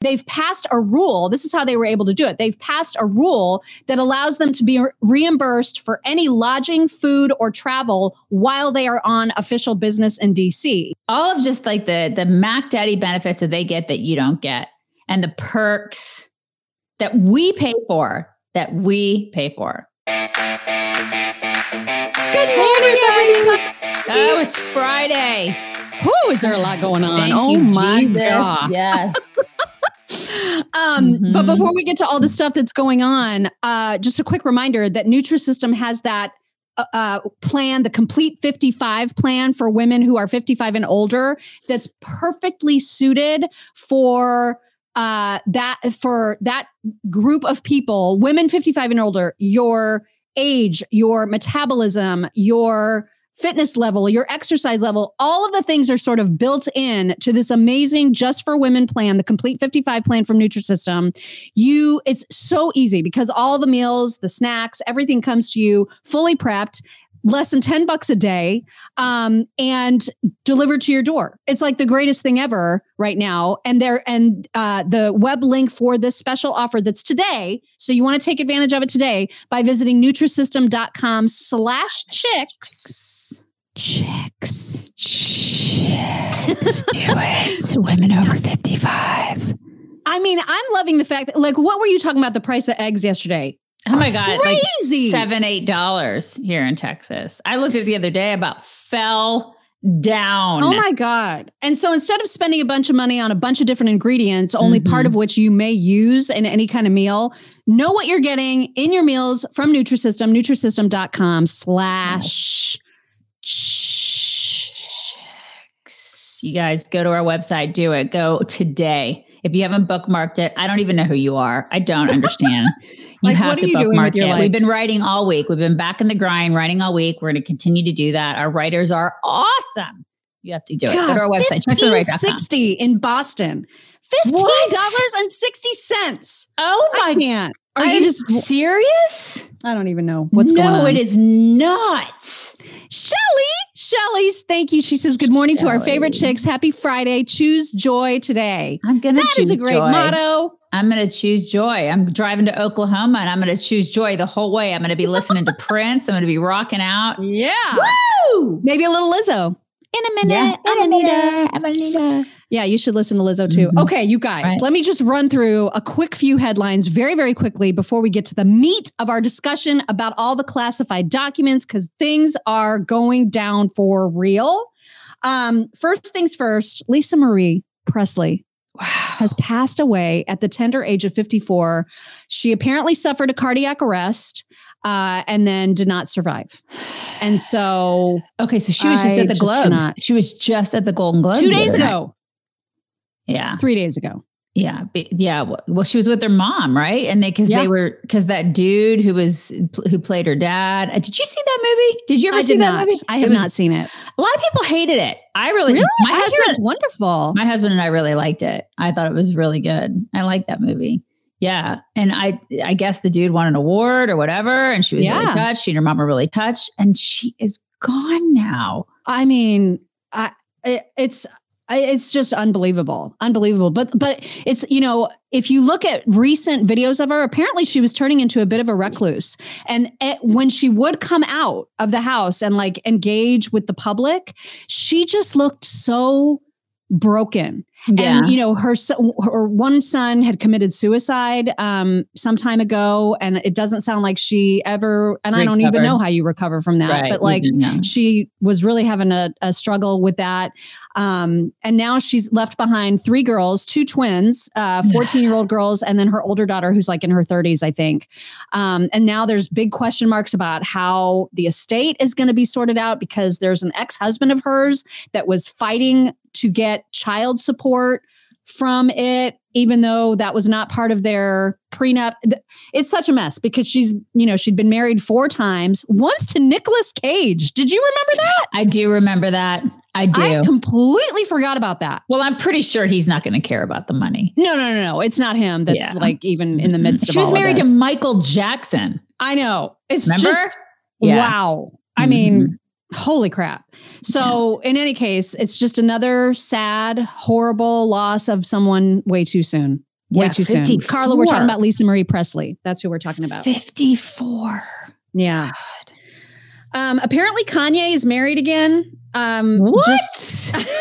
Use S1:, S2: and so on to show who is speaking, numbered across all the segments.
S1: they've passed a rule. This is how they were able to do it. They've passed a rule that allows them to be reimbursed for any lodging, food, or travel while they are on official business in DC.
S2: All of just like the the Mac Daddy benefits that they get that you don't get, and the perks that we pay for, that we pay for.
S1: Good morning, everybody.
S2: Oh, it's Friday.
S1: Whoo, is there a lot going on?
S2: Thank
S1: oh
S2: you,
S1: my
S2: Jesus.
S1: god.
S2: Yes.
S1: Um, But
S2: Mhm.
S1: before we get to all the stuff that's going on, uh, just a quick reminder that Nutrisystem has that uh, uh, plan, the complete 55 plan for women who are 55 and older, that's perfectly suited for uh, that for that group of people, women 55 and older, your age, your metabolism, your fitness level, your exercise level, all of the things are sort of built in to this amazing just for women plan, the complete 55 plan from Nutrisystem. You it's so easy because all the meals, the snacks, everything comes to you fully prepped. Less than 10 bucks a day um, and delivered to your door. It's like the greatest thing ever right now. And there and uh, the web link for this special offer that's today. So you want to take advantage of it today by visiting Nutrisystem.com slash chicks. Chicks.
S2: Chicks, do it to women over 55.
S1: I mean, I'm loving the fact that, like, what were you talking about the price of eggs yesterday?
S2: Oh my God.
S1: Crazy.
S2: Like seven, eight dollars here in Texas. I looked at it the other day, about fell down.
S1: Oh my God. And so instead of spending a bunch of money on a bunch of different ingredients, only part of mm-hmm. which you may use in any kind of meal, know what you're getting in your meals from Nutrisystem, nutrisystem.com slash
S2: You guys go to our website, do it. Go today. If you haven't bookmarked it, I don't even know who you are. I don't understand. You
S1: Like,
S2: have
S1: what are
S2: to
S1: you doing with
S2: bookmark
S1: your
S2: it.
S1: life?
S2: We've been writing all week. We've been back in the grind, writing all week. We're going to continue to do that. Our writers are awesome. You have to do it. go to our website, chicksontheright.com.
S1: 60 in Boston. $15.60.
S2: Oh
S1: I
S2: my!
S1: can't.
S2: Are
S1: I
S2: you
S1: just
S2: serious?
S1: I don't even know what's
S2: no,
S1: going on.
S2: No, it is not.
S1: Shelly, Shelly's. Thank you. She says, Good morning to our favorite chicks. Happy Friday. Choose joy today.
S2: I'm going to
S1: That is a great
S2: joy.
S1: motto.
S2: I'm going to choose joy. I'm driving to Oklahoma and I'm going to choose joy the whole way. I'm going to be listening to Prince. I'm going to be rocking out.
S1: Yeah.
S2: Woo!
S1: Maybe a little Lizzo. In a minute.
S2: Yeah,
S1: in a minute.
S2: I'm Anita.
S1: Yeah, you should listen to Lizzo too.
S2: Mhm.
S1: Okay, you guys,
S2: Right.
S1: let me just run through a quick few headlines very, very quickly before we get to the meat of our discussion about all the classified documents because things are going down for real. Um, first things first, Lisa Marie Presley
S2: Wow.
S1: has passed away at the tender age of 54. She apparently suffered a cardiac arrest uh, and then did not survive. And so
S2: Okay, so she was just
S1: I
S2: at the
S1: just
S2: Globes.
S1: cannot-
S2: She was just at the Golden Globes.
S1: two days ago,
S2: Yeah.
S1: three days ago.
S2: Yeah, yeah. Well, she was with her mom, right? And they because
S1: Yeah.
S2: they were because that dude who was who played her dad. uh, Did you see that movie? Did you ever
S1: I
S2: see that
S1: not.
S2: movie?
S1: I have
S2: was-
S1: not seen it.
S2: A lot of people hated it. I really,
S1: Really?
S2: My
S1: I
S2: husband,
S1: it's wonderful.
S2: my husband and I really liked it. I thought it was really good. I liked that movie. Yeah, and I I guess the dude won an award or whatever, and she was really
S1: Yeah.
S2: touched. She and her mom were really touched, and she is gone now.
S1: I mean, I it, it's it's just unbelievable, unbelievable. But but it's you know if you look at recent videos of her, apparently she was turning into a bit of a recluse. And it, when she would come out of the house and like engage with the public, she just looked so broken.
S2: Yeah,
S1: And you know, her her one son had committed suicide um some time ago, and it doesn't sound like she ever. And I don't even know how you recover from that,
S2: right.
S1: but like
S2: didn't
S1: she was really having a, a struggle with that. Um, and now she's left behind three girls, two twins, uh, 14 year old girls, and then her older daughter, who's like in her 30s, I think. Um, and now there's big question marks about how the estate is going to be sorted out because there's an ex husband of hers that was fighting to get child support from it, even though that was not part of their prenup. It's such a mess because she's, you know, she'd been married four times, once to Nicolas Cage. Did you remember that?
S2: I do remember that. I do.
S1: I completely forgot about that.
S2: well, I'm pretty sure he's not going to care about the money.
S1: No, no, no, no. It's not him that's
S2: Yeah.
S1: like even in the mm-hmm. midst of
S2: She was married to Michael Jackson.
S1: I know. It's
S2: Remember?
S1: just
S2: Yeah.
S1: wow. I mean, mm-hmm. Holy crap. So, in any case, it's just another sad, horrible loss of someone way too soon. way
S2: Yeah,
S1: too soon. Carla, we're talking about Lisa Marie Presley. That's who we're talking about.
S2: 54.
S1: Yeah. Um, apparently Kanye is married again. Um,
S2: What?
S1: just-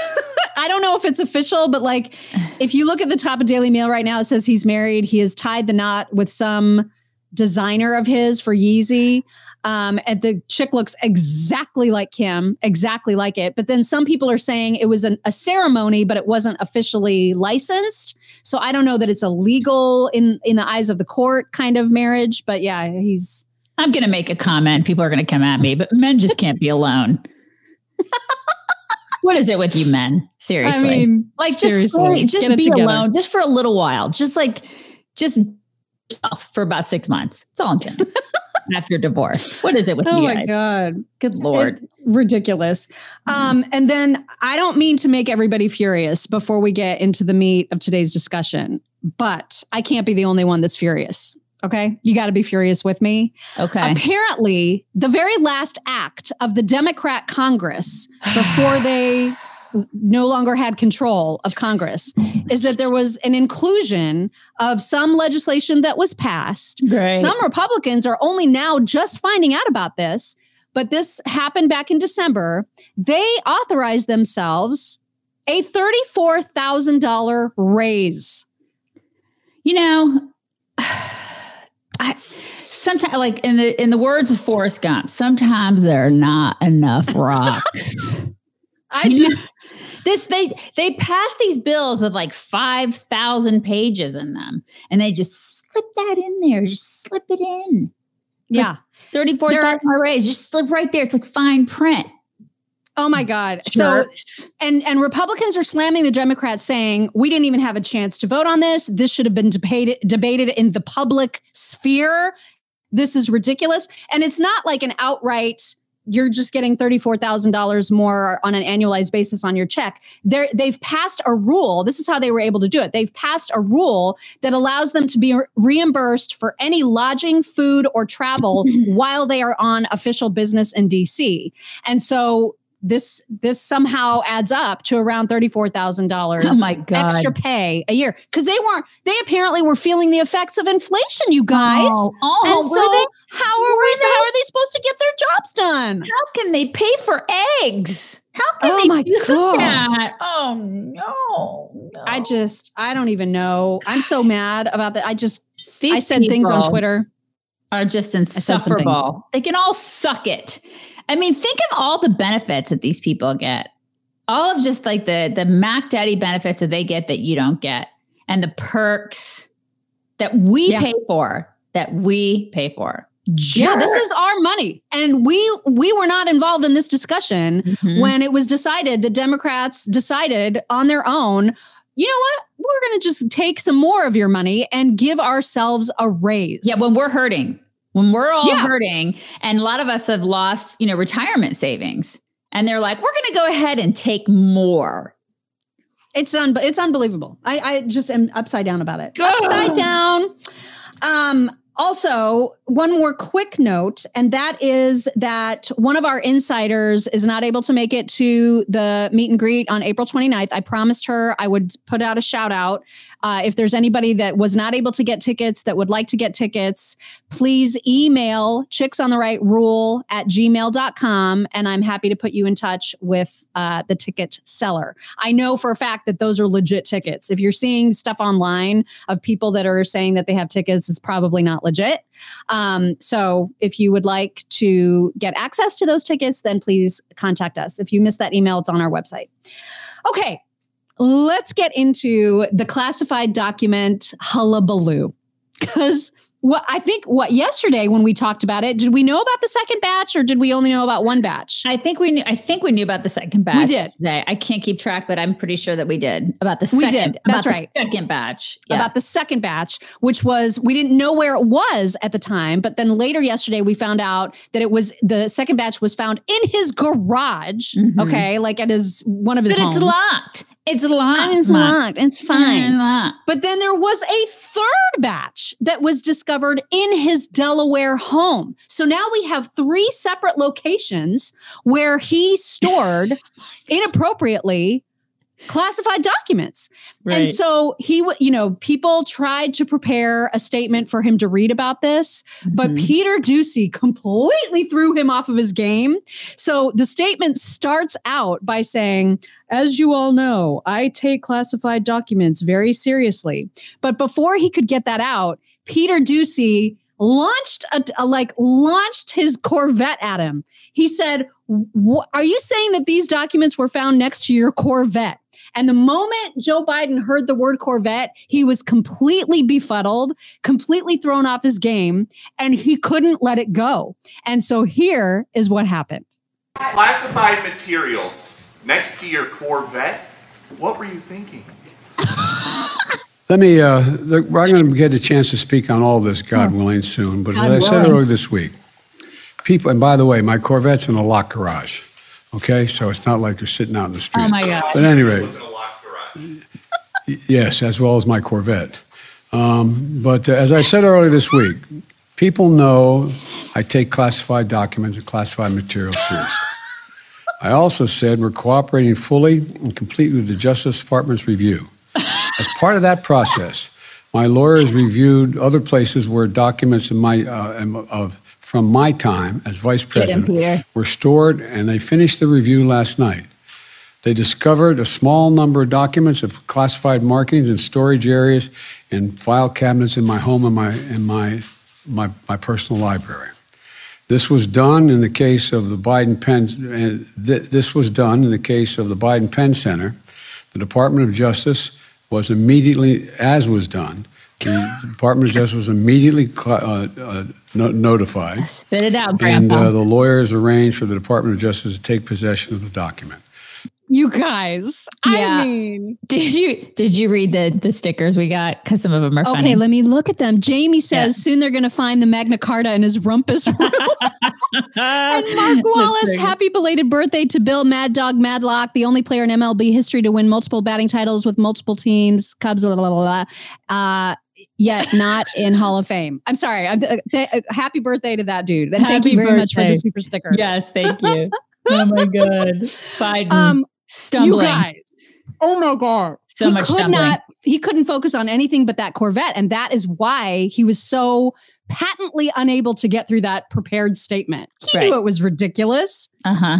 S1: I don't know if it's official, but like if you look at the top of Daily Mail right now, it says he's married. He has tied the knot with some designer of his for Yeezy. Um, and the chick looks exactly like Kim, exactly like it. But then some people are saying it was an, a ceremony, but it wasn't officially licensed. So I don't know that it's a legal in in the eyes of the court kind of marriage. But yeah, he's
S2: I'm going to make a comment. People are going to come at me, but men just can't be alone. what is it with you men? Seriously. I mean, like just
S1: seriously,
S2: just
S1: get
S2: be alone just for a little while. Just like just for about 6 months. That's all I'm saying. After divorce. What is it with
S1: Oh
S2: you
S1: my
S2: guys?
S1: god.
S2: Good lord.
S1: It- ridiculous. Um, and then I don't mean to make everybody furious before we get into the meat of today's discussion, but I can't be the only one that's furious. Okay. You got to be furious with me.
S2: okay.
S1: Apparently, the very last act of the Democrat Congress before they no longer had control of Congress is that there was an inclusion of some legislation that was passed
S2: Great.
S1: some Republicans are only now just finding out about this, but this happened back in December. They authorized themselves a $34,000 raise.
S2: you know, I sometimes like in the in the words of Forrest Gump, sometimes there are not enough rocks.
S1: I
S2: You
S1: just,
S2: this they they pass these bills with like five thousand pages in them, and they just slip that in there. Just slip it in. It's
S1: yeah.
S2: Thirty four
S1: There are-
S2: raise. Just slip right there. It's like fine print.
S1: Oh my God. So, and, and Republicans are slamming the Democrats saying, we didn't even have a chance to vote on this. This should have been debated, debated in the public sphere. This is ridiculous. And it's not like an outright, you're just getting $34,000 more on an annualized basis on your check. They're, they've passed a rule. This is how they were able to do it. They've passed a rule that allows them to be re- reimbursed for any lodging, food, or travel while they are on official business in DC. And so this this somehow adds up to around thirty-four thousand dollars
S2: Oh my God.
S1: extra pay a year. Because they weren't they apparently were feeling the effects of inflation, you guys.
S2: Oh, oh,
S1: and so
S2: they?
S1: how are we
S2: they?
S1: how are they supposed to get their jobs done?
S2: How can they pay for eggs? How can
S1: Oh
S2: they
S1: my
S2: do
S1: God.
S2: that? Oh no, no.
S1: I just I don't even know. I'm so mad about that. I just
S2: These
S1: I said things on Twitter.
S2: Are just
S1: said some things.
S2: insufferable. They can all suck it. I mean, think of all the benefits that these people get. All of just like the the Mac Daddy benefits that they get that you don't get, and the perks that we
S1: Yeah.
S2: pay for. That we pay for.
S1: Yeah, this is our money. And we we were not involved in this discussion
S2: Mhm.
S1: when it was decided the Democrats decided on their own, you know what? We're going to just take some more of your money and give ourselves a raise.
S2: Yeah, when we're hurting, when we're all
S1: Yeah.
S2: hurting, and a lot of us have lost, you know, retirement savings, and they're like, we're going to go ahead and take more.
S1: it's un- it's unbelievable. I, I just am upside down about it.
S2: Ugh.
S1: Upside down. Um, also, one more quick note, and that is that one of our insiders is not able to make it to the meet and greet on April 29th. I promised her I would put out a shout out. Uh, if there's anybody that was not able to get tickets that would like to get tickets, please email chicks on the right rule at gmail.com and I'm happy to put you in touch with uh, the ticket seller. I know for a fact that those are legit tickets. If you're seeing stuff online of people that are saying that they have tickets, it's probably not legit. Um, so if you would like to get access to those tickets, then please contact us. If you missed that email, it's on our website. Okay, let's get into the classified document hullabaloo. Because what I think what yesterday when we talked about it, did we know about the second batch or did we only know about one batch?
S2: I think we knew. I think we knew about the second batch.
S1: We did.
S2: Today. I can't keep track, but I'm pretty sure that we did about the
S1: We
S2: second.
S1: did. That's
S2: about the
S1: right.
S2: second batch.
S1: about the second batch, which was we didn't know where it was at the time, but then later yesterday we found out that it was the second batch was found in his garage.
S2: Mhm.
S1: Okay, like at his one of his
S2: but
S1: homes.
S2: it's locked. It's locked.
S1: Oh, it's
S2: Ma.
S1: locked. It's fine.
S2: Locked.
S1: But then there was a third batch that was discovered in his Delaware home. So now we have three separate locations where he stored oh inappropriately classified documents.
S2: Right.
S1: And so he, you know, people tried to prepare a statement for him to read about this, but
S2: Mhm.
S1: Peter Doocy completely threw him off of his game. So the statement starts out by saying, as you all know, I take classified documents very seriously. But before he could get that out, Peter Doocy launched a, a- like launched his Corvette at him. He said, "Are you saying that these documents were found next to your Corvette?" And the moment Joe Biden heard the word Corvette, he was completely befuddled, completely thrown off his game, and he couldn't let it go. And so here is what happened.
S3: Classified material next to your Corvette? What were you thinking?
S4: Let me, uh, look, I'm going to get a chance to speak on all this, God willing, soon. But
S2: God
S4: as I said earlier this week, people, and by the way, my Corvette's in a locked garage. Okay, so it's not like you're sitting out in the street.
S2: Oh my God.
S4: But at any rate,
S3: Was in a locked garage.
S4: yes, as well as my Corvette. Um, but uh, as I said earlier this week, people know I take classified documents and classified material seriously. I also said we're cooperating fully and completely with the Justice Department's review. As part of that process, my lawyers reviewed other places where documents in my uh, em- of from my time as vice president were stored, and they finished the review last night. They discovered a small number of documents of classified markings in storage areas and file cabinets in my home and my in my my, my personal library. This was done in the case of the Biden Penn. Uh, th- this was done in the case of the Biden Penn Center. The Department of Justice was immediately, as was done, the Department of Justice was immediately cl- uh, uh, no- notified,
S2: Spit it out,
S4: and uh, the lawyers arranged for the Department of Justice to take possession of the document.
S1: You guys,
S2: Yeah.
S1: I mean,
S2: did you did you read the the stickers we got? Because some of them are
S1: okay,
S2: funny.
S1: let me look at them. Jamie says
S2: Yeah.
S1: soon they're going to find the Magna Carta in his rumpus room. And Mark Wallace, happy belated birthday to Bill Mad Dog Madlock, the only player in MLB history to win multiple batting titles with multiple teams, Cubs, blah, blah, blah, blah. Uh, yet not in Hall of Fame. I'm sorry. I'm, uh, th- uh, happy birthday to that dude. And thank you very much for the super sticker.
S2: Yes, thank you. oh my god, Biden
S1: Um,
S2: stumbling.
S1: you guys. Oh my god.
S2: So
S1: he
S2: much
S1: could
S2: stumbling.
S1: not he couldn't focus on anything but that Corvette and that is why he was so patently unable to get through that prepared statement. He
S2: Right.
S1: knew it was ridiculous.
S2: Uh huh.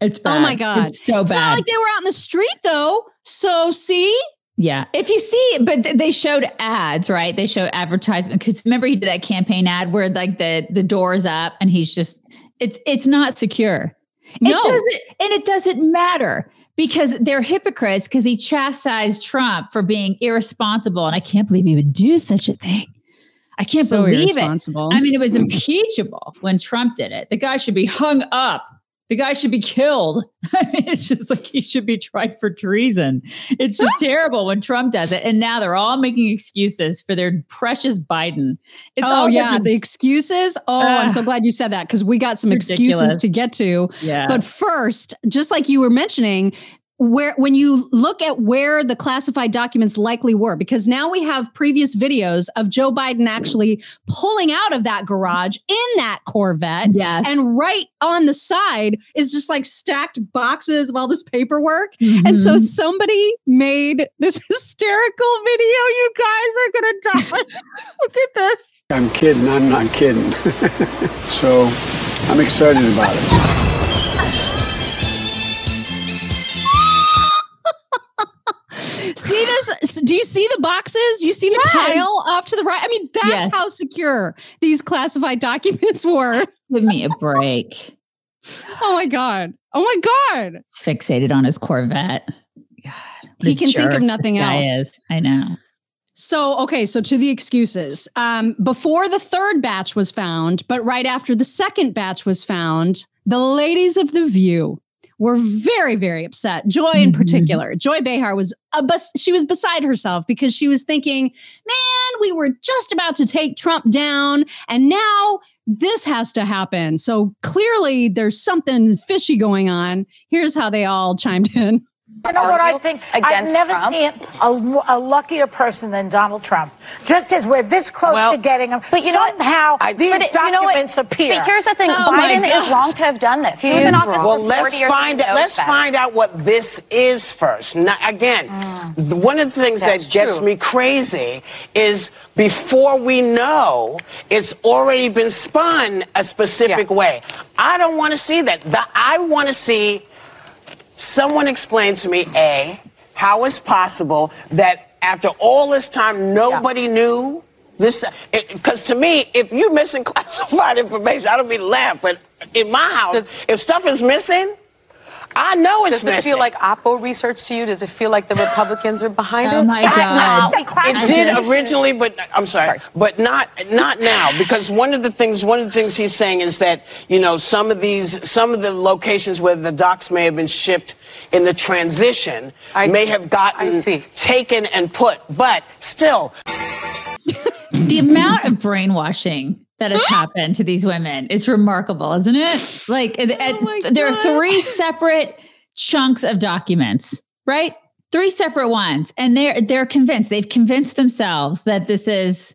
S2: It's bad.
S1: Oh my god.
S2: it's so
S1: It's not like they were out in the street though. So see?
S2: Yeah. If you see, but th- they showed ads, right? They showed advertisement because remember he did that campaign ad where like the the doors up and he's just it's it's not secure.
S1: No.
S2: It doesn't and it doesn't matter because they're hypocrites because he chastised Trump for being irresponsible and I can't believe he would do such a thing. I can't
S1: so
S2: believe it. I mean, it was impeachable when Trump did it. The guy should be hung up. The guy should be killed. It's just like he should be tried for treason. It's just terrible when Trump does it. And now they're all making excuses for their precious Biden. It's
S1: oh yeah,
S2: different-
S1: the excuses. Oh, I'm so
S2: ah.
S1: glad you said that because we got some excuses to get to.
S2: yeah.
S1: But first, just like you were mentioning, where when you look at where the classified documents likely were, because now we have previous videos of Joe Biden actually pulling out of that garage in that Corvette.
S2: yes.
S1: And right on the side is just like stacked boxes of all this paperwork.
S2: Mm-hmm.
S1: And so somebody made this hysterical video. You guys are going to die. Look at this.
S4: I'm kidding. I'm not kidding. so I'm excited about it.
S1: Boxes? You see the
S2: Yes.
S1: pile off to the right? I mean, that's
S2: Yes.
S1: how secure these classified documents were.
S2: Give me a break.
S1: Oh my God. Oh my God.
S2: He's fixated on his Corvette. God,
S1: He can think of nothing else.
S2: is. I know.
S1: So, okay, so to the excuses. Um, before the third batch was found, but right after the second batch was found, the ladies of The View were very, very upset. Joy, in
S2: Mhm.
S1: particular, Joy Behar was a bus- she was beside herself because she was thinking, "Man, we were just about to take Trump down, and now this has to happen." So clearly, there's something fishy going on. Here's how they all chimed in.
S5: You know what I think? I've never Trump. seen a, a, luckier person than Donald Trump. Just as we're this close well, to getting him, but you somehow know, these but documents you know appear.
S6: But here's the thing: oh Biden is wrong to have done this. He, was in office
S7: well,
S6: for
S7: let's find out. Let's better. find out what this is first. Now, again, mm. one of the things That's that gets true. me crazy is before we know, it's already been spun a specific yeah. way. I don't want to see that. The, I want to see someone explain to me, A, how is possible that after all this time, nobody yeah. knew this. Because to me, if you're missing classified information, I don't mean to laugh, but in my house, if stuff is missing, I know it's
S6: Does it feel like Oppo research to you? Does it feel like the Republicans are behind
S2: oh
S6: it?
S2: Oh my God!
S7: It did originally, but I'm sorry, sorry, but not not now because one of the things one of the things he's saying is that you know some of these some of the locations where the docs may have been shipped in the transition I may see. have gotten taken and put, but still.
S2: the amount of brainwashing that has happened to these women It's remarkable, isn't it? Like, oh there are three separate chunks of documents, right? Three separate ones, and they're they're convinced. They've convinced themselves that this is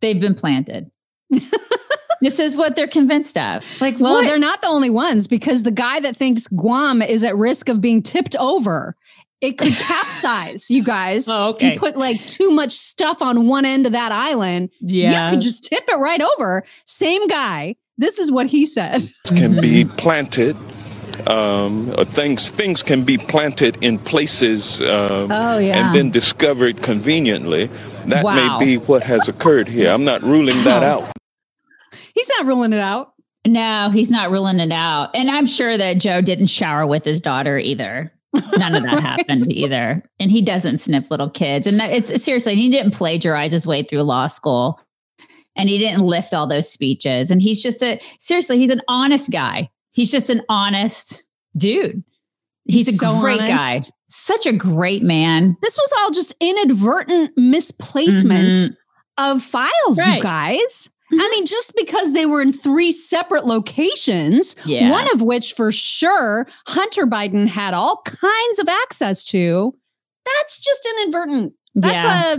S2: they've been planted. this is what they're convinced of. Like,
S1: well,
S2: what?
S1: they're not the only ones because the guy that thinks Guam is at risk of being tipped over it could capsize, you guys.
S2: Oh, okay.
S1: If you put like too much stuff on one end of that island, yeah. you could just tip it right over. Same guy. This is what he said.
S8: Can be planted. Um, things things can be planted in places um,
S2: oh, yeah.
S8: and then discovered conveniently. That wow. may be what has occurred here. I'm not ruling that out.
S1: He's not ruling it out.
S2: No, he's not ruling it out. And I'm sure that Joe didn't shower with his daughter either. None of that happened either. And he doesn't snip little kids. And it's seriously, he didn't plagiarize his way through law school. And he didn't lift all those speeches. And he's just a seriously, he's an honest guy. He's just an honest dude. He's a so great honest. guy. Such a great man.
S1: This was all just inadvertent misplacement mm-hmm. of files, right. you guys. I mean, just because they were in three separate locations, yeah. one of which for sure Hunter Biden had all kinds of access to, that's just inadvertent. That's yeah. a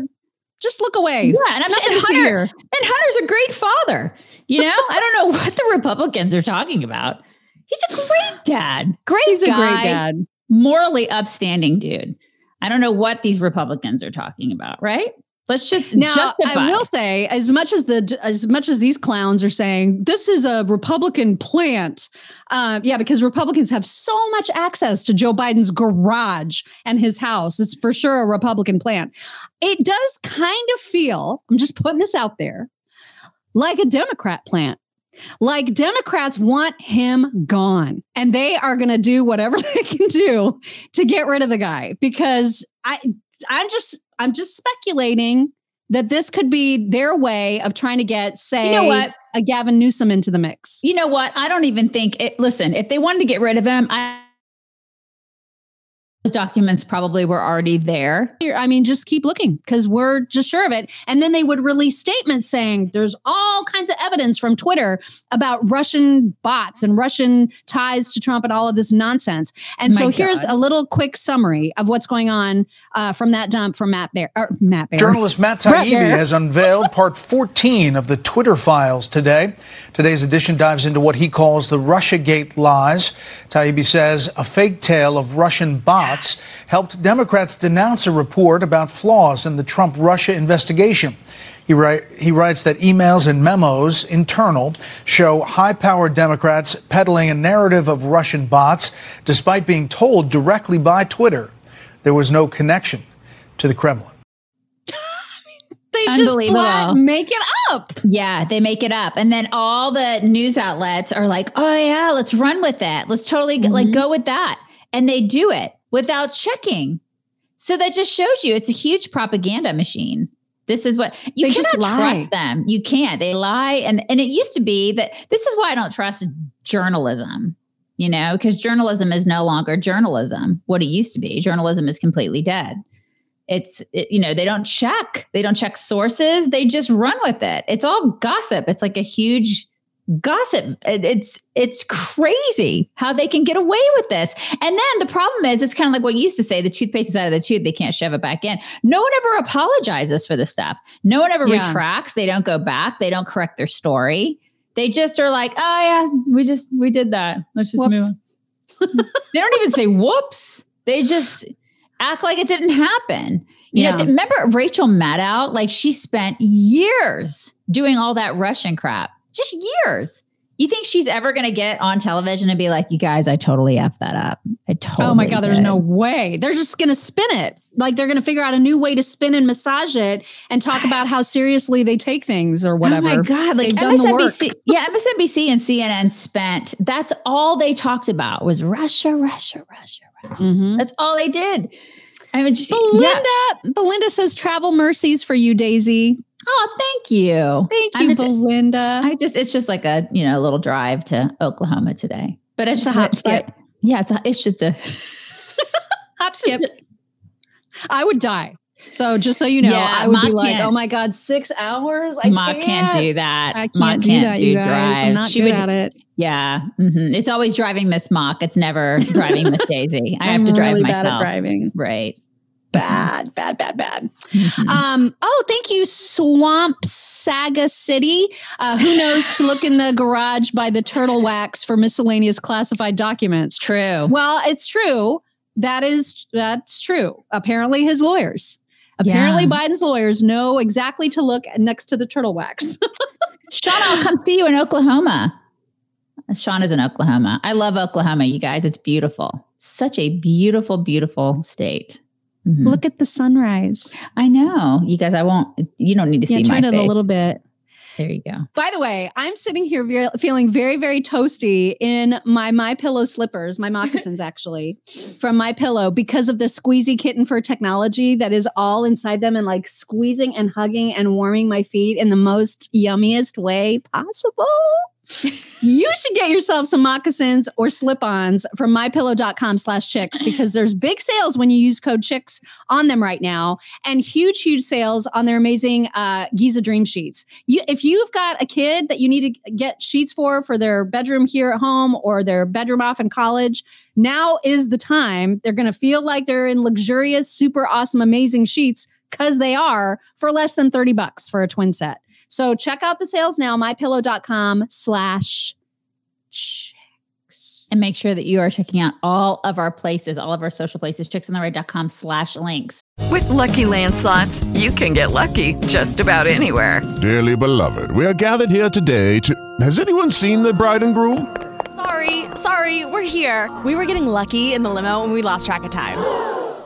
S1: just look away.
S2: Yeah, and I'm Nothing and Hunter, and Hunter's a great father. You know, I don't know what the Republicans are talking about. He's a great dad. Great He's guy, a great dad. Morally upstanding dude. I don't know what these Republicans are talking about, right? Let's just now. Justify.
S1: I will say, as much as the as much as these clowns are saying this is a Republican plant, uh, yeah, because Republicans have so much access to Joe Biden's garage and his house. It's for sure a Republican plant. It does kind of feel. I'm just putting this out there, like a Democrat plant. Like Democrats want him gone, and they are going to do whatever they can do to get rid of the guy because I I'm just I'm just speculating that this could be their way of trying to get, say, you know what? a Gavin Newsom into the mix.
S2: You know what? I don't even think it. Listen, if they wanted to get rid of him, I documents probably were already there.
S1: I mean, just keep looking because we're just sure of it. And then they would release statements saying there's all kinds of evidence from Twitter about Russian bots and Russian ties to Trump and all of this nonsense. And My so here's a little quick summary of what's going on uh, from that dump from Matt Bear. Matt Bear.
S9: Journalist Matt Taibbi has unveiled part 14 of the Twitter files today. Today's edition dives into what he calls the Russiagate lies. Taibbi says a fake tale of Russian bots helped Democrats denounce a report about flaws in the Trump Russia investigation. He, write, he writes that emails and memos internal show high powered Democrats peddling a narrative of Russian bots despite being told directly by Twitter there was no connection to the Kremlin.
S1: They just flat make it up.
S2: Yeah, they make it up. And then all the news outlets are like, oh, yeah, let's run with that. Let's totally mm-hmm. like go with that. And they do it without checking. So that just shows you it's a huge propaganda machine. This is what you they cannot trust them. You can't. They lie. And, and it used to be that this is why I don't trust journalism, you know, because journalism is no longer journalism, what it used to be. Journalism is completely dead it's it, you know they don't check they don't check sources they just run with it it's all gossip it's like a huge gossip. It's it's crazy how they can get away with this. And then the problem is, it's kind of like what you used to say: the toothpaste is out of the tube; they can't shove it back in. No one ever apologizes for this stuff. No one ever yeah. retracts. They don't go back. They don't correct their story. They just are like, oh yeah, we just we did that. Let's just whoops. move. On. they don't even say whoops. They just act like it didn't happen. You yeah. know, remember Rachel Maddow? Like she spent years doing all that Russian crap just years. You think she's ever going to get on television and be like, "You guys, I totally f that up. I totally."
S1: Oh my god, there's no way. They're just going to spin it. Like they're going to figure out a new way to spin and massage it and talk about how seriously they take things or whatever.
S2: Oh my god, like MSNBC, yeah, MSNBC and CNN spent. That's all they talked about was Russia, Russia, Russia, Russia. Mm-hmm. That's all they did.
S1: I mean, just Belinda. Yeah. Belinda says travel mercies for you, Daisy.
S2: Oh, thank you.
S1: Thank you, just, Belinda.
S2: I just it's just like a, you know, a little drive to Oklahoma today. But it's, it's just a hop skip. Yeah, it's a, it's just a
S1: hop skip. I would die. So just so you know, yeah, I would be like, "Oh my god, six hours! I
S2: Ma can't. can't do that.
S1: I can't, Ma do can't that, do you guys. Drive. I'm not she good would, at it.
S2: Yeah, mm-hmm. it's always driving Miss Mock. It's never driving Miss Daisy. I have to drive
S1: really
S2: myself.
S1: Bad at driving,
S2: right?
S1: Bad, bad, bad, bad. Mm-hmm. Um, oh, thank you, Swamp Saga City. Uh, who knows to look in the garage by the turtle wax for miscellaneous classified documents?
S2: True.
S1: Well, it's true. That is that's true. Apparently, his lawyers. Apparently, yeah. Biden's lawyers know exactly to look next to the turtle wax.
S2: Sean, I'll come see you in Oklahoma. Sean is in Oklahoma. I love Oklahoma, you guys. It's beautiful. Such a beautiful, beautiful state.
S1: Mm-hmm. Look at the sunrise.
S2: I know. You guys, I won't, you don't need to yeah, see
S1: turn
S2: my
S1: it
S2: face.
S1: a little bit.
S2: There you go.
S1: By the way, I'm sitting here ve- feeling very, very toasty in my My Pillow slippers, my moccasins actually, from My Pillow because of the squeezy kitten fur technology that is all inside them and like squeezing and hugging and warming my feet in the most yummiest way possible you should get yourself some moccasins or slip-ons from mypillow.com slash chicks because there's big sales when you use code chicks on them right now and huge huge sales on their amazing uh, giza dream sheets. You, if you've got a kid that you need to get sheets for for their bedroom here at home or their bedroom off in college now is the time. They're going to feel like they're in luxurious super awesome amazing sheets because they are for less than 30 bucks for a twin set so check out the sales now, mypillow.com slash chicks.
S2: And make sure that you are checking out all of our places, all of our social places, chicksontheright.com slash links.
S10: With lucky landslots, you can get lucky just about anywhere.
S11: Dearly beloved, we are gathered here today to. Has anyone seen the bride and groom?
S12: Sorry, sorry, we're here. We were getting lucky in the limo and we lost track of time.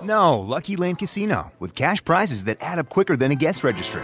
S13: No, Lucky Land Casino, with cash prizes that add up quicker than a guest registry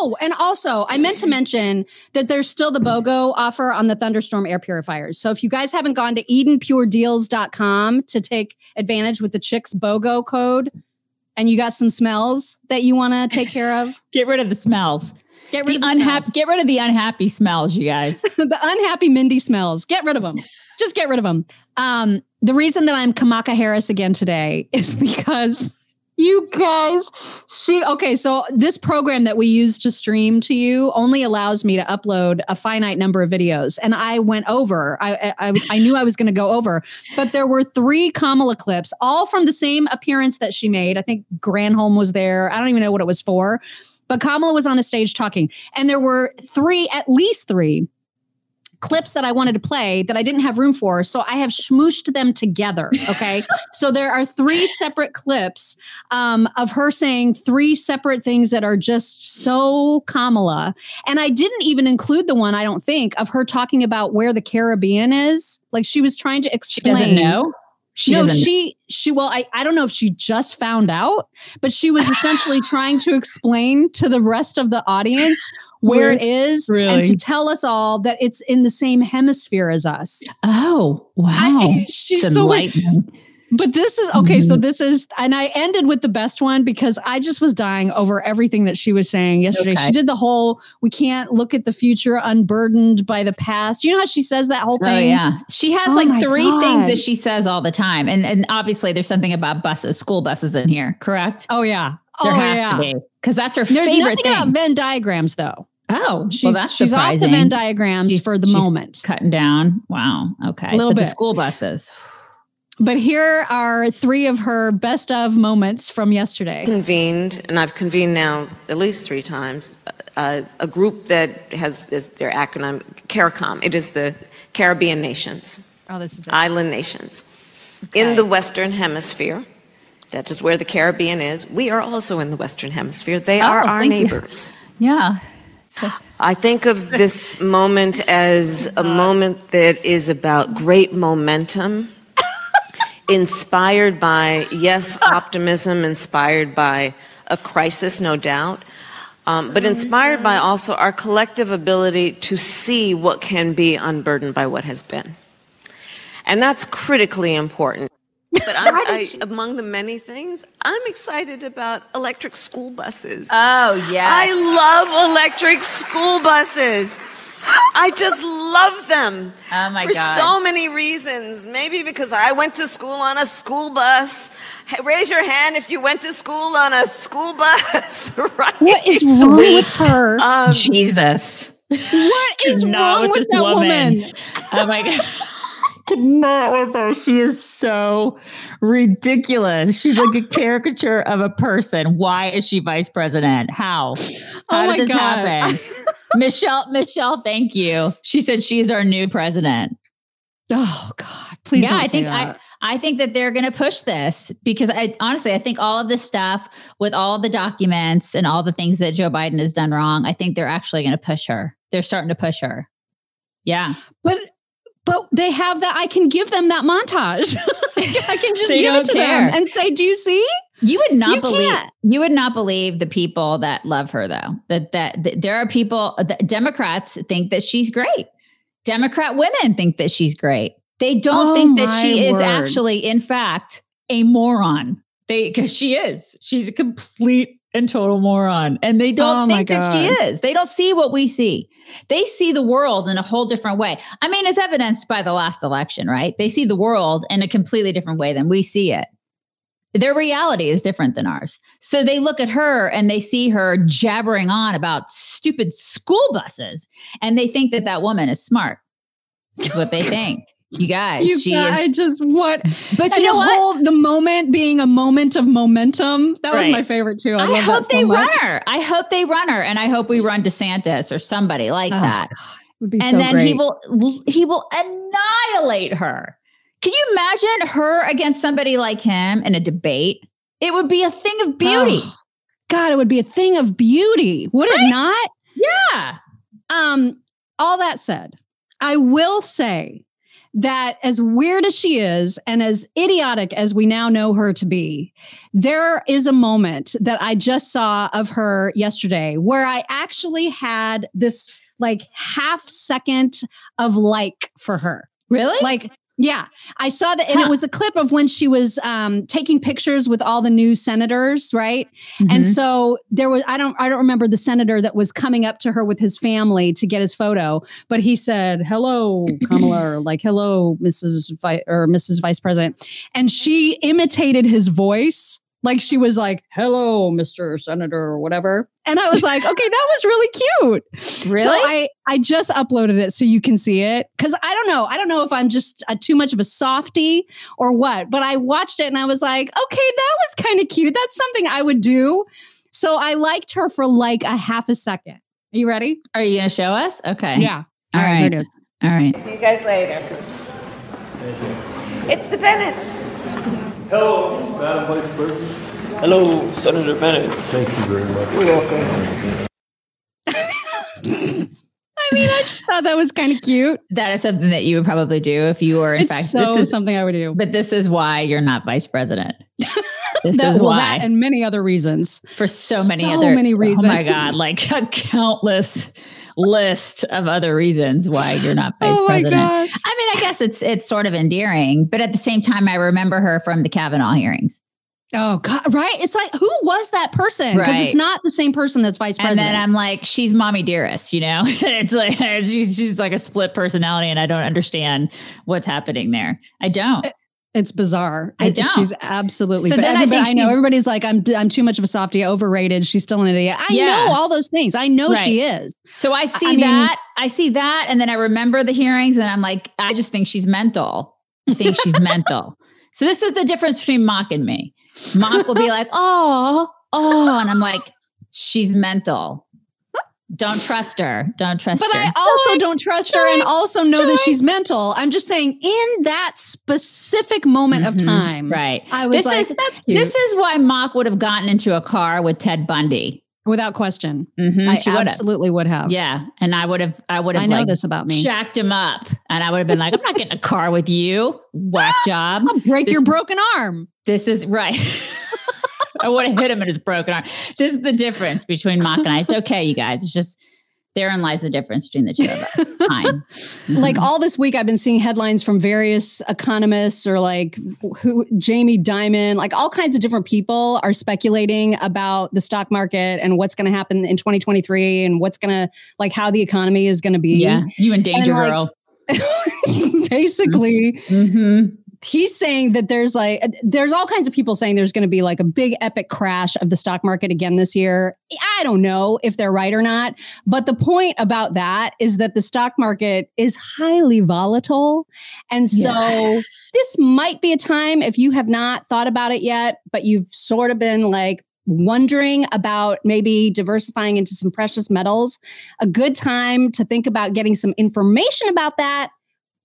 S1: Oh, and also, I meant to mention that there's still the BOGO offer on the Thunderstorm air purifiers. So if you guys haven't gone to EdenPureDeals.com to take advantage with the Chicks BOGO code and you got some smells that you want to take care of,
S2: get rid of the smells.
S1: Get rid
S2: the of the unhappy. Get rid of the unhappy smells, you guys.
S1: the unhappy Mindy smells. Get rid of them. Just get rid of them. Um, the reason that I'm Kamala Harris again today is because you guys, she okay. So this program that we use to stream to you only allows me to upload a finite number of videos, and I went over. I I, I knew I was going to go over, but there were three Kamala clips, all from the same appearance that she made. I think Granholm was there. I don't even know what it was for, but Kamala was on a stage talking, and there were three, at least three clips that I wanted to play that I didn't have room for. So I have smooshed them together. Okay. so there are three separate clips um, of her saying three separate things that are just so Kamala. And I didn't even include the one, I don't think, of her talking about where the Caribbean is. Like she was trying to explain.
S2: She doesn't know.
S1: She no, she she well, I, I don't know if she just found out, but she was essentially trying to explain to the rest of the audience where it is
S2: really?
S1: and to tell us all that it's in the same hemisphere as us.
S2: Oh, wow.
S1: I, she's so
S2: enlightening.
S1: But this is okay. So
S2: Mhm.
S1: this is, and I ended with the best one because I just was dying over everything that she was saying yesterday.
S2: Okay.
S1: She did the whole "we can't look at the future unburdened by the past." You know how she says that whole thing?
S2: Oh yeah, she has
S1: Oh
S2: like three things that she says all the time, and and obviously there's something about buses, school buses in here, correct?
S1: Oh yeah.
S2: There
S1: oh
S2: has
S1: yeah.
S2: to be because that's her
S1: There's
S2: favorite
S1: nothing
S2: thing.
S1: about Venn diagrams though.
S2: oh,
S1: She's
S2: well, that's
S1: she's off the. Venn diagrams
S2: She's-
S1: for the moment.
S2: cutting down. Wow. Okay.
S1: A little bit.
S2: school buses.
S1: But here are three of her best of moments from yesterday.
S14: convened, and I've convened now at least three times, uh, a group that has is their acronym CARICOM. It is the Caribbean nations,
S1: Oh, this is
S14: island nations, in the Western Hemisphere. That is where the Caribbean is. We are also in the Western Hemisphere. They are
S2: Oh,
S14: our
S2: thank you.
S14: neighbors.
S2: Yeah.
S14: I think of this moment as a moment that is about great momentum, inspired by, yes, optimism, inspired by a crisis, no doubt, um, but inspired by also our collective ability to see what can be unburdened by what has been. And that's critically important. But I'm, I, among the many things, I'm excited about electric school buses.
S2: Oh yeah.
S14: I love electric school buses. I just love them.
S2: Oh my
S14: for
S2: God.
S14: so many reasons. Maybe because I went to school on a school bus. Hey, raise your hand if you went to school on a school bus. right?
S1: What is wrong with her?
S14: Um,
S2: Jesus.
S1: What is
S2: Not
S1: wrong with,
S2: this
S1: that woman?
S2: Oh my god. Could not with her. She is so ridiculous. She's like a caricature of a person. Why is she vice president? How? Oh How
S1: Oh
S2: did this
S1: God.
S2: happen? Michelle, Michelle, thank you. She said she's our new president.
S1: Oh God! Please
S2: yeah,
S1: don't
S2: I think
S1: that.
S2: I, I think that they're going to push this because I honestly I think all of this stuff with all the documents and all the things that Joe Biden has done wrong, I think they're actually going to push her. They're starting to push her. Yeah,
S1: But but they have that. I can give them that montage. I can just give it to
S2: care.
S1: them and say, "Do you see?"
S2: you would not
S1: You
S2: believe
S1: can't.
S2: you would not believe the people that love her though. That that, that there are people. Democrats think that she's great. Democrat women think that she's great. They don't
S1: Oh
S2: think that she is actually, in fact, a moron. They because she is. She's a complete and total moron, and they don't
S1: Oh
S2: think that she is. They don't see what we see. They see the world in a whole different way. I mean, as evidenced by the last election, right? They see the world in a completely different way than we see it. Their reality is different than ours. So they look at her and they see her jabbering on about stupid school buses, and they think that that woman is smart. This is what they think. You guys,
S1: You
S2: she
S1: guys, I just what?
S2: But you know
S1: the whole the moment being a moment of momentum. That was my favorite too. I,
S2: I,
S1: love
S2: hope
S1: that so
S2: they
S1: much.
S2: run her. I hope they run her, and I hope we run DeSantis or somebody like
S1: Oh,
S2: that.
S1: Would be
S2: and
S1: so
S2: then he will he will annihilate her. Can you imagine her against somebody like him in a debate? It would be a thing of beauty.
S1: Oh, God, it would be a thing of beauty, would it not?
S2: Yeah.
S1: Um, all that said, I will say that as weird as she is and as idiotic as we now know her to be, there is a moment that I just saw of her yesterday where I actually had this like half second of like for her.
S2: Really?
S1: Like, yeah, I saw that, and it was a clip of when she was um, taking pictures with all the new senators, right?
S2: Mm-hmm.
S1: And so there was I don't I don't remember the senator that was coming up to her with his family to get his photo, but he said, "Hello, Kamala," or like, "Hello, Mrs. Vi- or Mrs. Vice President," and she imitated his voice. Like she was like, "Hello, Mr. Senator," or whatever, and I was like, "Okay, that was really cute."
S2: Really?
S1: So I I just uploaded it so you can see it because I don't know I don't know if I'm just a, too much of a softie or what, but I watched it and I was like, okay, that was kind of cute. That's something I would do. So I liked her for like a half a second. Are you ready?
S2: Are you going to show us? Okay.
S1: Yeah.
S2: All
S1: All right,
S2: right.
S1: here it is.
S2: All right.
S14: See you guys later. It's the Bennetts.
S15: Hello, Madam Vice President. Hello, Senator Bennett. Thank you very much. You're welcome.
S1: I mean, I just thought that was kind of cute.
S2: That is something that you would probably do if you were, in
S1: It's
S2: fact,
S1: so
S2: this is
S1: something I would do.
S2: But this is why you're not vice president. This
S1: That-
S2: is
S1: well,
S2: why.
S1: that and many other reasons.
S2: for so many
S1: So
S2: other
S1: many reasons.
S2: Oh my god, like a countless list of other reasons why you're not oh vice
S1: Oh
S2: president.
S1: gosh.
S2: I mean, I guess it's it's sort of endearing, but at the same time, I remember her from the Kavanaugh hearings.
S1: Oh God, right? It's like who was that person? Because
S2: Right.
S1: it's not the same person that's vice
S2: And
S1: president.
S2: then I'm like, she's mommy dearest, you know? it's like she's, she's like a split personality, and I don't understand what's happening there. I don't.
S1: Uh, It's bizarre.
S2: I don't.
S1: She's absolutely.
S2: So
S1: but
S2: then I
S1: everybody- I, know everybody's like, I'm I'm too much of a softie, overrated. She's still an idiot. I
S2: Yeah.
S1: know all those things. I know she is.
S2: So I see
S1: I mean-
S2: that. I see that. And then I remember the hearings and I'm like, I just think she's mental. I think she's mental. So this is the difference between Mock and me. Mock will be like, oh, oh. And I'm like, she's mental. Don't trust her. Don't trust
S1: But
S2: her.
S1: But I also don't trust her and also know that she's mental. I'm just saying, in that specific moment of
S2: Mhm.
S1: time,
S2: Right.
S1: I was
S2: This
S1: like,
S2: is-
S1: that's cute.
S2: This is why Mock would have gotten into a car with Ted Bundy.
S1: without question.
S2: Mhm,
S1: I
S2: she would have.
S1: absolutely would have.
S2: Yeah. And I would have, I would have
S1: I know
S2: like,
S1: this about me.
S2: Shacked him up. And I would have been like, I'm not getting a car with you. Whack job.
S1: I'll break
S2: This
S1: your broken arm.
S2: This is right. I would have hit him in his broken arm. This is the difference between Mock and I. It's okay, you guys. It's just therein lies the difference between the two of us. It's fine.
S1: like all this week i've been seeing headlines from various economists or like who jamie dimon like all kinds of different people are speculating about the stock market and what's going to happen in 2023 and what's going to like how the economy is going to be
S2: Yeah. You in danger,
S1: like,
S2: girl.
S1: basically
S2: Mm-hmm.
S1: He's saying that there's like there's all kinds of people saying there's going to be like a big epic crash of the stock market again this year i don't know if they're right or not but the point about that is that the stock market is highly volatile and so
S2: Yeah.
S1: this might be a time if you have not thought about it yet but you've sort of been like wondering about maybe diversifying into some precious metals a good time to think about getting some information about that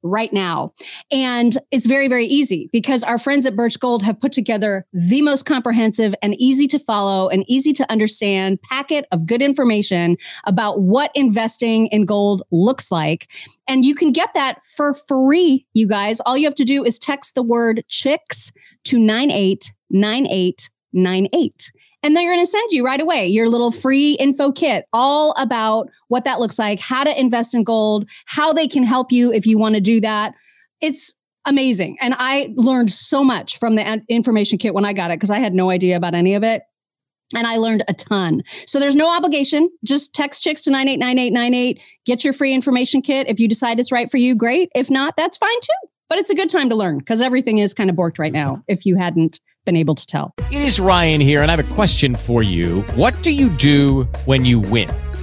S1: right now. And it's very, very easy because our friends at Birch Gold have put together the most comprehensive and easy to follow and easy to understand packet of good information about what investing in gold looks like. And you can get that for free, you guys. All you have to do is text the word chicks to 989898. And they're going to send you right away your little free info kit, all about what that looks like, how to invest in gold, how they can help you if you want to do that. It's amazing. And I learned so much from the information kit when I got it because I had no idea about any of it. And I learned a ton. So there's no obligation. Just text chicks to 989898. Get your free information kit. If you decide it's right for you, great. If not, that's fine too. But it's a good time to learn because everything is kind of borked right now if you hadn't been able to tell.
S16: It is Ryan here, and I have a question for you. What do you do when you win?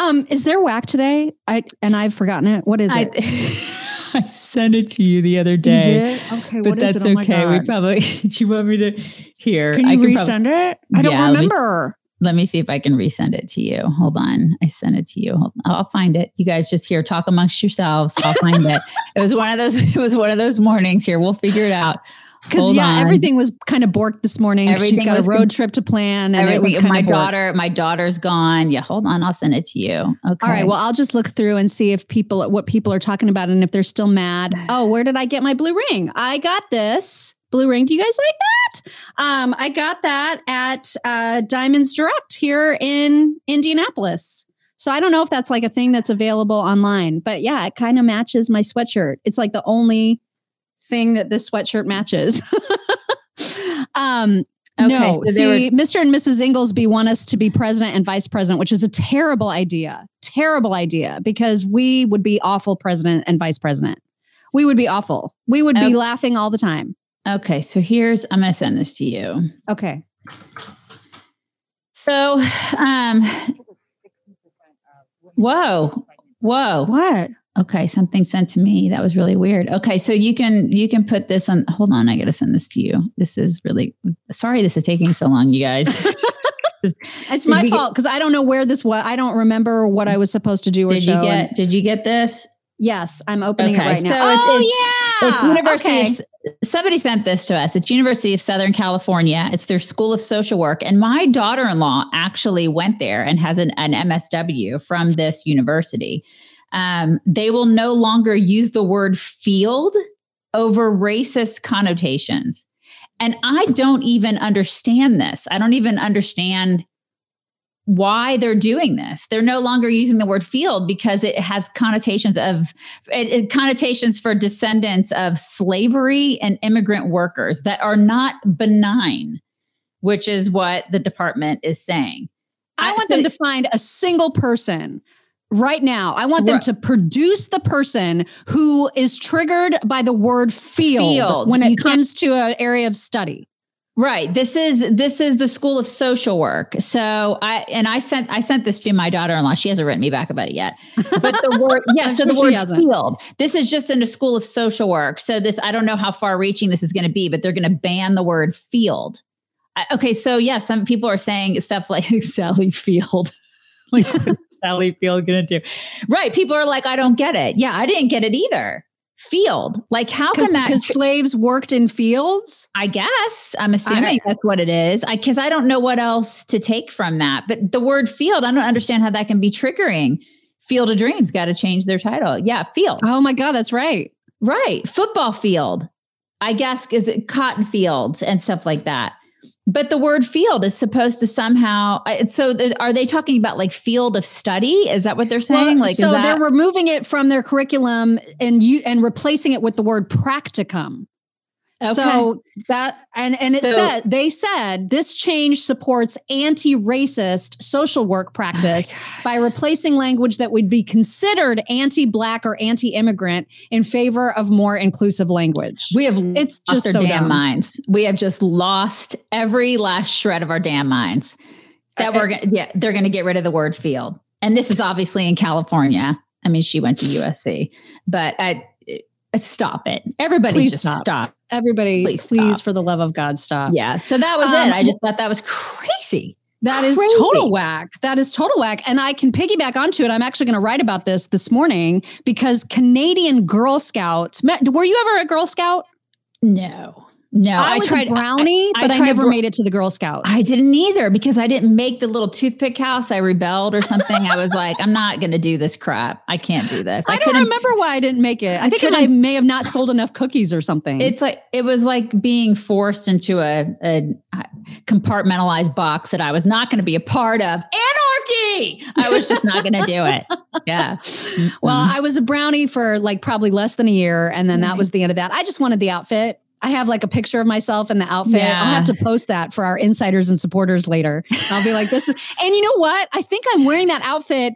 S1: Um, is there whack today? I and I've forgotten it. What is it?
S2: I sent it to you the other day.
S1: Okay,
S2: but that's?
S1: Oh
S2: okay. We probably. Do you want me to here?
S1: Can
S2: I
S1: you resend it? I don't
S2: Yeah, let me-
S1: remember.
S2: Let me see if I can resend it to you. Hold on. I sent it to you. Hold- I'll find it. You guys just here talk amongst yourselves. I'll find it. It was one of those. It was one of those mornings here. We'll figure it out.
S1: Because yeah,
S2: on.
S1: everything was kind of borked this morning. She's
S2: Everything
S1: got
S2: was
S1: a road
S2: com-
S1: trip to plan, and it was kind
S2: my
S1: of borked.
S2: daughter. My daughter's gone. Yeah. Hold on. I'll send it to you. Okay.
S1: All right. Well, I'll just look through and see if people what people are talking about and if they're still mad. Oh, where did I get my blue ring? I got this blue ring. Do you guys like that? Um, I got that at uh, Diamonds Direct here in Indianapolis. So I don't know if that's like a thing that's available online, but yeah, it kind of matches my sweatshirt. It's like the only thing that this sweatshirt matches. um, okay, no, so see, were- Mr. and Mrs. Inglesby want us to be president and vice president, which is a terrible idea. Terrible idea because we would be awful president and vice president. We would be awful. We would be laughing all the time.
S2: Okay, so here's I'm going to send this to you.
S1: Okay.
S2: So, um, whoa, whoa,
S1: what?
S2: Okay, something sent to me that was really weird. Okay, so you can you can put this on. Hold on, I got to send this to you. This is really sorry. This is taking so long, you guys.
S1: it's my fault because I don't know where this was. I don't remember what I was supposed to do.
S2: Did you get? And, did you get this?
S1: Yes, I'm opening okay, it right now. So oh it's,
S2: it's,
S1: yeah,
S2: it's University. Okay. Of, somebody sent this to us. It's University of Southern California. It's their School of Social Work, and my daughter-in-law actually went there and has an, an MSW from this university. Um, they will no longer use the word field over racist connotations. And I don't even understand this. I don't even understand why they're doing this. They're no longer using the word field because it has connotations of it, it, connotations for descendants of slavery and immigrant workers that are not benign, which is what the department is saying.
S1: I want them to find a single person right now. I want them right. to produce the person who is triggered by the word field, field. when it comes to an area of study.
S2: Right. This is this is the School of Social Work. So I and I sent I sent this to my daughter-in-law. She hasn't written me back about it yet. But the word yeah, so sure the word field. This is just in a School of Social Work. So this I don't know how far reaching this is going to be, but they're going to ban the word field. I, okay, so yeah, some people are saying stuff like Sally Field. like Sally Field going to do? Right. People are like, I don't get it. Yeah, I didn't get it either field. Like, how can that?
S1: Because slaves worked in fields?
S2: I guess. I'm assuming I, that's what it is. I Because I, I, don't know what else to take from that. But the word field, I don't understand how that can be triggering. Field of Dreams got to change their title. Yeah, field.
S1: Oh my God, that's right.
S2: Right. Football field. I guess is it cotton fields and stuff like that. But the word field is supposed to somehow. So, are they talking about like field of study? Is that what they're saying? Well, like,
S1: so
S2: that-
S1: they're removing it from their curriculum and you and replacing it with the word practicum. Okay. So that and and it so, said they said this change supports anti-racist social work practice oh by replacing language that would be considered anti-black or anti-immigrant in favor of more inclusive language.
S2: We have it's just our so damn dumb. minds. We have just lost every last shred of our damn minds. That uh, we're gonna, yeah, they're going to get rid of the word field. And this is obviously in California. I mean, she went to USC, but I stop it. Everybody please just stop. stop.
S1: Everybody, please, please for the love of God, stop.
S2: Yeah. So that was um, it. I just thought that was crazy.
S1: That
S2: Crazy.
S1: is total whack. That is total whack. And I can piggyback onto it. I'm actually going to write about this this morning because Canadian Girl Scouts. Were you ever a Girl Scout?
S2: No. No,
S1: I, I was tried, a brownie, I, I but I, never made it to the Girl Scouts.
S2: I didn't either because I didn't make the little toothpick house. I rebelled or something. I was like, I'm not going to do this crap. I can't do this.
S1: I, I don't remember why I didn't make it. I, think I may have not sold enough cookies or something.
S2: It's like it was like being forced into a, a compartmentalized box that I was not going to be a part of. Anarchy. I was just not going to do it. Yeah.
S1: Well, I was a brownie for like probably less than a year, and then that mm-hmm. was the end of that. I just wanted the outfit. I have like a picture of myself in the outfit. Yeah. I'll have to post that for our insiders and supporters later. I'll be like, this is, and you know what? I think I'm wearing that outfit.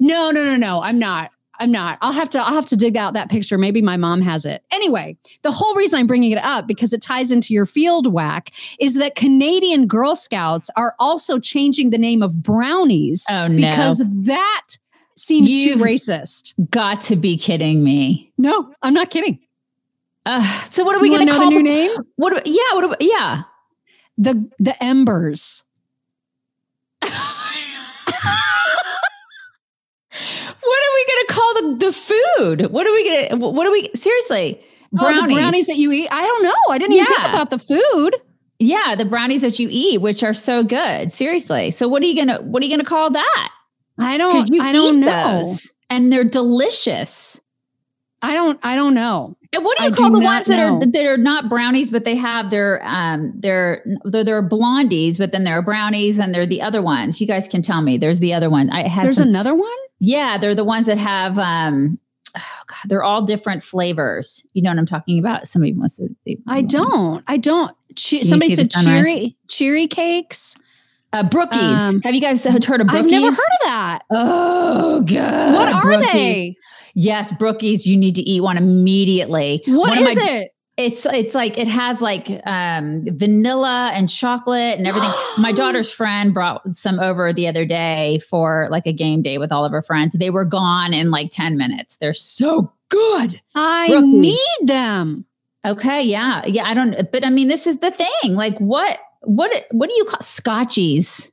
S1: No, no, no, no, I'm not. I'm not. I'll have to. I'll have to dig out that picture. Maybe my mom has it. Anyway, the whole reason I'm bringing it up because it ties into your field whack is that Canadian Girl Scouts are also changing the name of brownies
S2: oh, no.
S1: because that seems You've too racist.
S2: Got to be kidding me.
S1: No, I'm not kidding.
S2: Uh, so what are we going to call
S1: the new name?
S2: What? Do, yeah. What? Do, yeah.
S1: The the embers.
S2: what are we going to call the the food? What are we going to? What are we seriously?
S1: Brownies. Oh, the brownies that you eat. I don't know. I didn't yeah. even think about the food.
S2: Yeah, the brownies that you eat, which are so good. Seriously. So what are you gonna what are you gonna call that?
S1: I don't. I don't know. Those,
S2: and they're delicious.
S1: I don't. I don't know.
S2: And what do you
S1: I
S2: call
S1: do
S2: the ones that
S1: know.
S2: are that are not brownies, but they have their um they're they're, they're blondies, but then there are brownies and they're the other ones. You guys can tell me. There's the other one. I had
S1: There's
S2: some-
S1: another one.
S2: Yeah, they're the ones that have um oh God, they're all different flavors. You know what I'm talking about? Somebody wants to
S1: I don't. I don't. Che- somebody said cheery cheery cakes.
S2: uh Brookies.
S1: Um,
S2: have you guys heard of Brookies?
S1: I've never heard of that.
S2: Oh god.
S1: What are
S2: Brookies.
S1: they?
S2: Yes, Brookies, you need to eat one immediately.
S1: What
S2: One
S1: is
S2: my-
S1: it?
S2: It's it's like it has like um vanilla and chocolate and everything. my daughter's friend brought some over the other day for like a game day with all of her friends. They were gone in like 10 minutes. They're so good.
S1: I
S2: Brookies.
S1: need them.
S2: Okay, yeah. Yeah, I don't but I mean this is the thing. Like what what what do you call scotchies?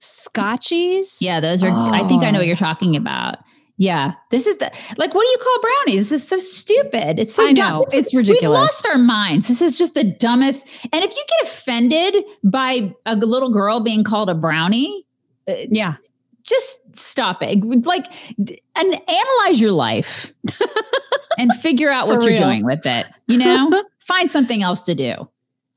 S1: Scotchies.
S2: Yeah, those are I think I know
S1: Oh.
S2: what you're talking about. Yeah, this is the like. What do you call brownies? This is so stupid. It's so
S1: I
S2: dumb.
S1: know. It's ridiculous.
S2: We've lost our minds. This is just the dumbest. And if you get offended by a little girl being called a brownie, uh,
S1: Yeah.
S2: just stop it. Like, and analyze your life and figure out what you're doing with it. You know, find something else to do.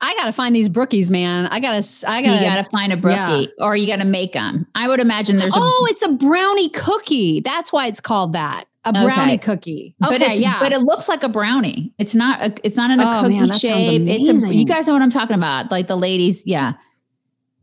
S1: I gotta find these brookies, man. I gotta. s- I gotta.
S2: you got to find a brookie,
S1: yeah.
S2: or you got to make them. I would imagine there's.
S1: oh,
S2: a,
S1: it's a brownie cookie. That's why it's called that. A brownie
S2: Okay.
S1: cookie.
S2: but
S1: Okay,
S2: it's,
S1: yeah.
S2: but it looks like a brownie. It's not. A, it's not in a
S1: Oh,
S2: cookie
S1: man,
S2: shape. It's a. You guys know what I'm talking about? Like the ladies, yeah.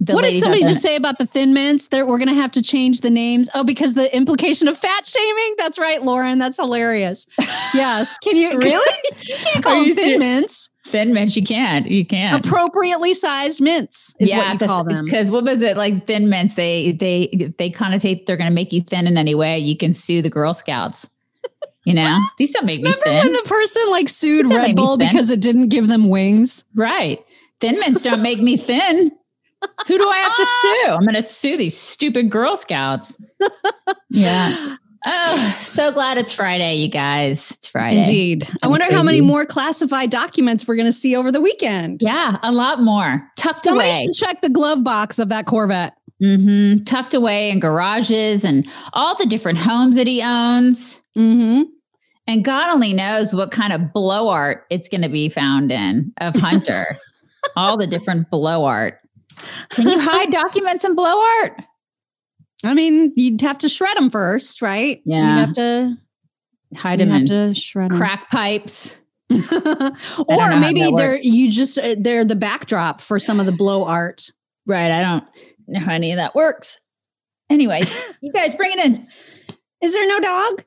S2: The
S1: what did somebody just say about the thin mints? That we're gonna have to change the names. Oh, because the implication of fat shaming. That's right, Lauren. That's hilarious. Yes. Can you
S2: Really?
S1: you can't call them thin mints.
S2: Thin mints, you can't. You can't.
S1: Appropriately sized mints is what you call them.
S2: Because what was it like? Thin mints. They they they connotate they're going to make you thin in any way. You can sue the Girl Scouts. You know, these don't make me
S1: Remember
S2: thin.
S1: when the person like sued Red Bull because it didn't give them wings?
S2: Right. Thin mints don't make me thin. Who do I have to sue? I'm going to sue these stupid Girl Scouts. Yeah. Oh, so glad it's Friday, you guys. It's Friday.
S1: Indeed. I wonder how many more classified documents we're going to see over the weekend.
S2: Yeah, a lot more tucked
S1: Somebody
S2: away.
S1: should check the glove box of that Corvette.
S2: hmm Tucked away in garages and all the different homes that he owns.
S1: Mm-hmm.
S2: And God only knows what kind of blow art it's going to be found in of Hunter. all the different blow art. Can you hide documents in blow art?
S1: I mean, you'd have to shred them first, right?
S2: Yeah.
S1: You'd have to
S2: Hide them
S1: have
S2: in
S1: to shred
S2: crack pipes.
S1: or maybe they're you just uh, they're the backdrop for some of the blow art.
S2: Right. I don't know how any of that works. Anyways, you guys bring it in.
S1: Is there no dog?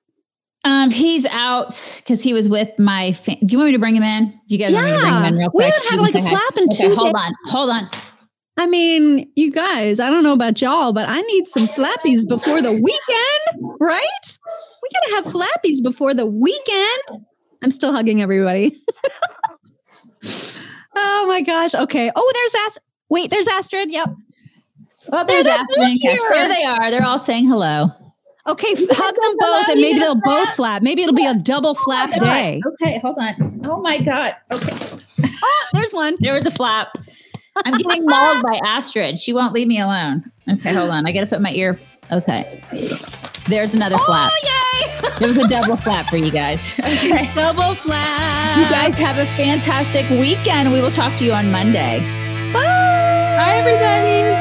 S2: Um, he's out because he was with my. Fa- Do you want me to bring him in? Do you guys want me to bring him in real quick?
S1: We haven't had, like, a flap in
S2: Okay,
S1: two
S2: Hold
S1: days.
S2: on, hold on.
S1: I mean, you guys, I don't know about y'all, but I need some flappies before the weekend, right? We gotta have flappies before the weekend. I'm still hugging everybody. oh my gosh. Okay. Oh, there's Astrid. Wait, there's Astrid. Yep.
S2: Oh, there's Astrid and. There they are. They're all saying hello.
S1: Okay, f- hug them both, and maybe they'll both flap. Maybe it'll be a double oh flap day.
S2: Okay, hold on. Oh my god. Okay.
S1: Oh, there's one.
S2: There was a flap. I'm getting mauled by Astrid. She won't leave me alone. Okay, hold on. I got to put my ear. Okay. There's another oh, flap.
S1: Oh, yay!
S2: There was a double flap for you guys. Okay.
S1: double flap.
S2: You guys have a fantastic weekend. We will talk to you on Monday.
S1: Bye.
S2: Bye, everybody.